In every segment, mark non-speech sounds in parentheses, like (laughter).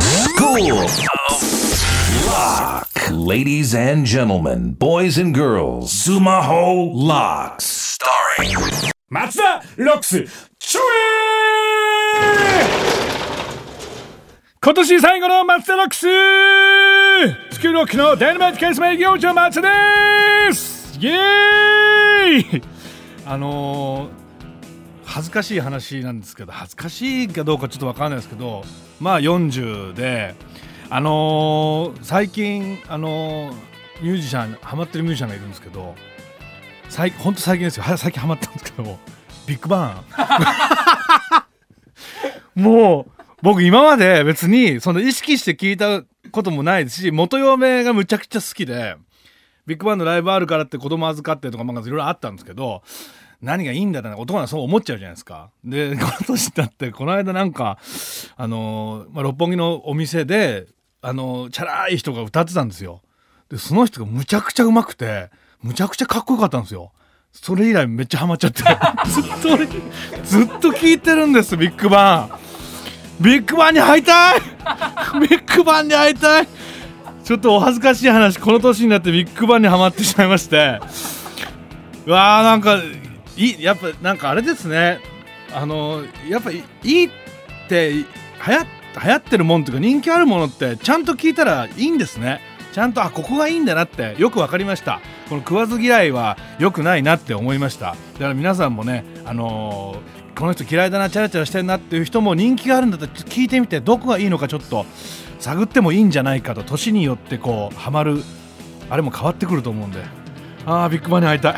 School Lock. Ladies and gentlemen, boys and girls, Sumaho Locks. Starring 松田ロックスちょえ今年最後の松田ロックススクールロックのダイナマイトケースメイ行長松田ですイエーイあのー恥ずかしい話なんですけど恥ずかしいかどうかちょっと分かんないですけどまあ40であのー最近あのーミュージシャンハマってるミュージシャンがいるんですけど最本当最近ですよ。は最近ハマったんですけどビッグバン。(laughs) もう僕今まで別にその意識して聞いたこともないですし元嫁がむちゃくちゃ好きでビッグバンのライブあるからって子供預かってとかまあいろいろあったんですけど何がいいんだって男はそう思っちゃうじゃないですか。で (laughs) この年だってこの間なんかあのまあ、六本木のお店であのチャラい人が歌ってたんですよ。でその人がむちゃくちゃうまくてむちゃくちゃかっこよかったんですよ。それ以来めっちゃハマっちゃって (laughs) ずっとずっと聞いてるんですビッグバンビッグバンに会いたい (laughs) ビッグバンに会いたいちょっとお恥ずかしい話この年になってビッグバンにはまってしまいましてうわーなんかいやっぱなんかあれですね。あのやっぱいいって流行流行ってるもんというか人気あるものってちゃんと聞いたらいいんですね。ちゃんとあここがいいんだなってよく分かりました。この食わず嫌いは良くないなって思いました。だから皆さんもねあのーこの人嫌いだなチャラチャラしてるなっていう人も人気があるんだったら聞いてみてどこがいいのかちょっと探ってもいいんじゃないかと年によってこうハマる。あれも変わってくると思うんで。ああビッグバンに会いたい。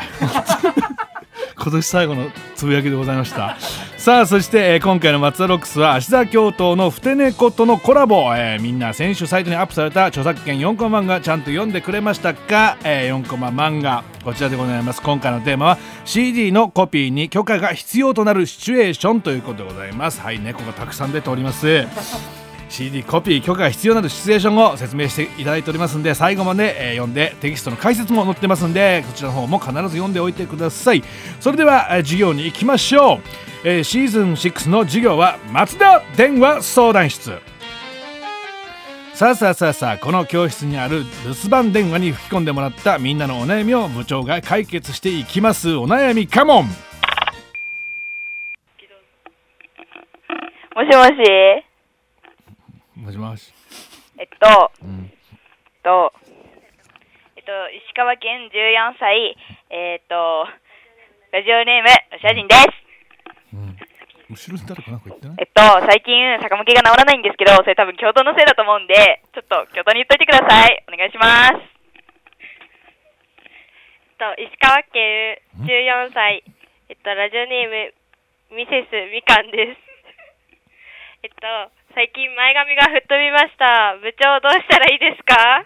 今年最後のつぶやきでございました。(laughs) さあそして、えー今回の松田ロックスは芦田教頭のふて猫とのコラボ、えーみんな先週サイトにアップされた著作権4コマ漫画ちゃんと読んでくれましたか、えー4コマ漫画こちらでございます。今回のテーマは CD のコピーに許可が必要となるシチュエーションということでございます。はい猫がたくさん出ております。CD コピー許可が必要なるシチュエーションを説明していただいておりますんで最後まで、え読んでテキストの解説も載ってますんでこちらの方も必ず読んでおいてください。それでは、え授業に行きましょう、えーシーズン6の授業は松田電話相談室。さあさあさあさあこの教室にある留守番電話に吹き込んでもらったみんなのお悩みを部長が解決していきます。お悩みカモン。もしもし。もしもしえっと、んえっと、えっと、石川県14歳、えっと、ラジオネーム、ロシア人です。後ろに誰かなんか言ってない？えっと、最近、逆向きが治らないんですけど、それ多分教頭のせいだと思うんで、ちょっと教頭に言っといてください。お願いします。と石川県14歳、えっと、ラジオネームミセスみかんです。えっと、最近前髪が吹っ飛びました。部長どうしたらいいですか？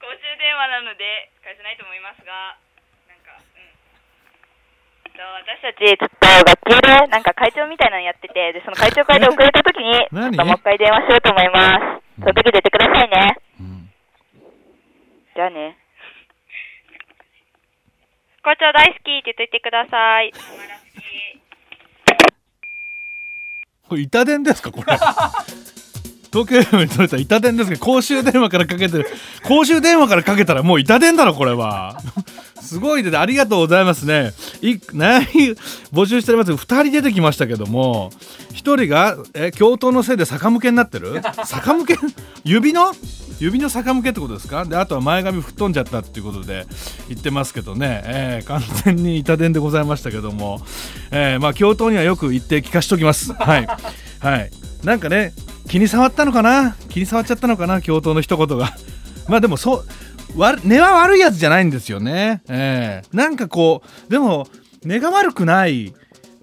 公衆電話なので、返せないと思いますが、なんか、うん。えっと、私たち、ちょっと学級で、なんか会長みたいなのやってて、で、その会長会で遅れた時に、(laughs) ちょ何っともう一回電話しようと思います。その時出てくださいね。うんじゃあね。(laughs) 校長大好きって言っといてください。これ板伝ですかこれ。(laughs) 東京電話に取れた板電ですけど公衆電話からかけてる。公衆電話からかけたらもう板電だろこれは。(laughs) すごいでありがとうございますね。い悩み募集しております。2人出てきましたけども1人がえ教頭のせいで逆向けになってる？逆向け？指の？指の逆向けってことですか？であとは前髪吹っ飛んじゃったっていうことで言ってますけどね、えー完全に板電でございましたけども、えーまあ教頭にはよく言って聞かしておきます。(laughs) はい。はい。なんかね気に障ったのかな？気に障っちゃったのかな？教頭の一言が。まあでもそう悪根は悪いやつじゃないんですよね。えーなんかこうでも根が悪くない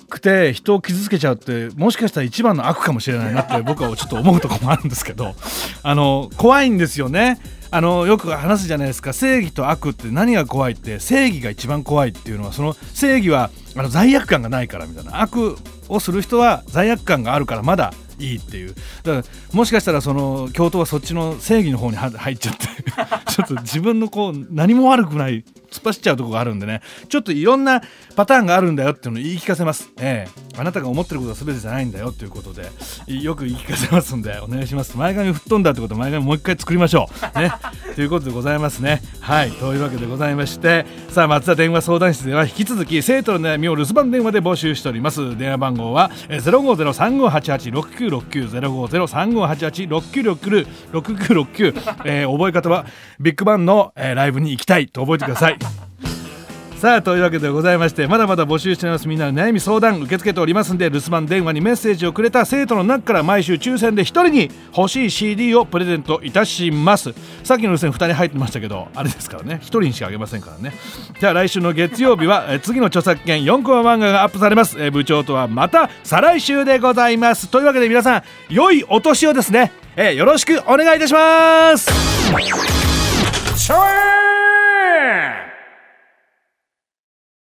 くて人を傷つけちゃうってもしかしたら一番の悪かもしれないなって僕はちょっと思うところもあるんですけど。あの怖いんですよね。あのよく話すじゃないですか。正義と悪って何が怖いって正義が一番怖いっていうのはその正義はあの罪悪感がないからみたいな。悪をする人は罪悪感があるからまだいいっていう。だからもしかしたらその教頭はそっちの正義の方に入っちゃって (laughs) ちょっと自分のこう何も悪くない突っ走っちゃうとこがあるんでね。ちょっといろんなパターンがあるんだよっていうのを言い聞かせます。ええ。あなたが思ってることは全てじゃないんだよということでよく言い聞かせますんでお願いします。前髪吹っ飛んだってこと前髪もう一回作りましょう。ね。(laughs) ということでございますね。はい。というわけでございましてさあ松田電話相談室では引き続き生徒の悩みを留守番電話で募集しております。電話番号は050-3588-6969 050-3588-6969えー覚え方はビッグバンの、えーライブに行きたいと覚えてください。さあというわけでございましてまだまだ募集しておりますみんなの悩み相談受け付けておりますんで留守番電話にメッセージをくれた生徒の中から毎週抽選で1人に欲しい CD をプレゼントいたします。さっきの留守に2人入ってましたけどあれですからね。1人にしかあげませんからね。じゃあ来週の月曜日はえ次の著作権4コマ漫画がアップされます、え部長とはまた再来週でございます。というわけで皆さん良いお年をですね、えよろしくお願いいたします。ショー!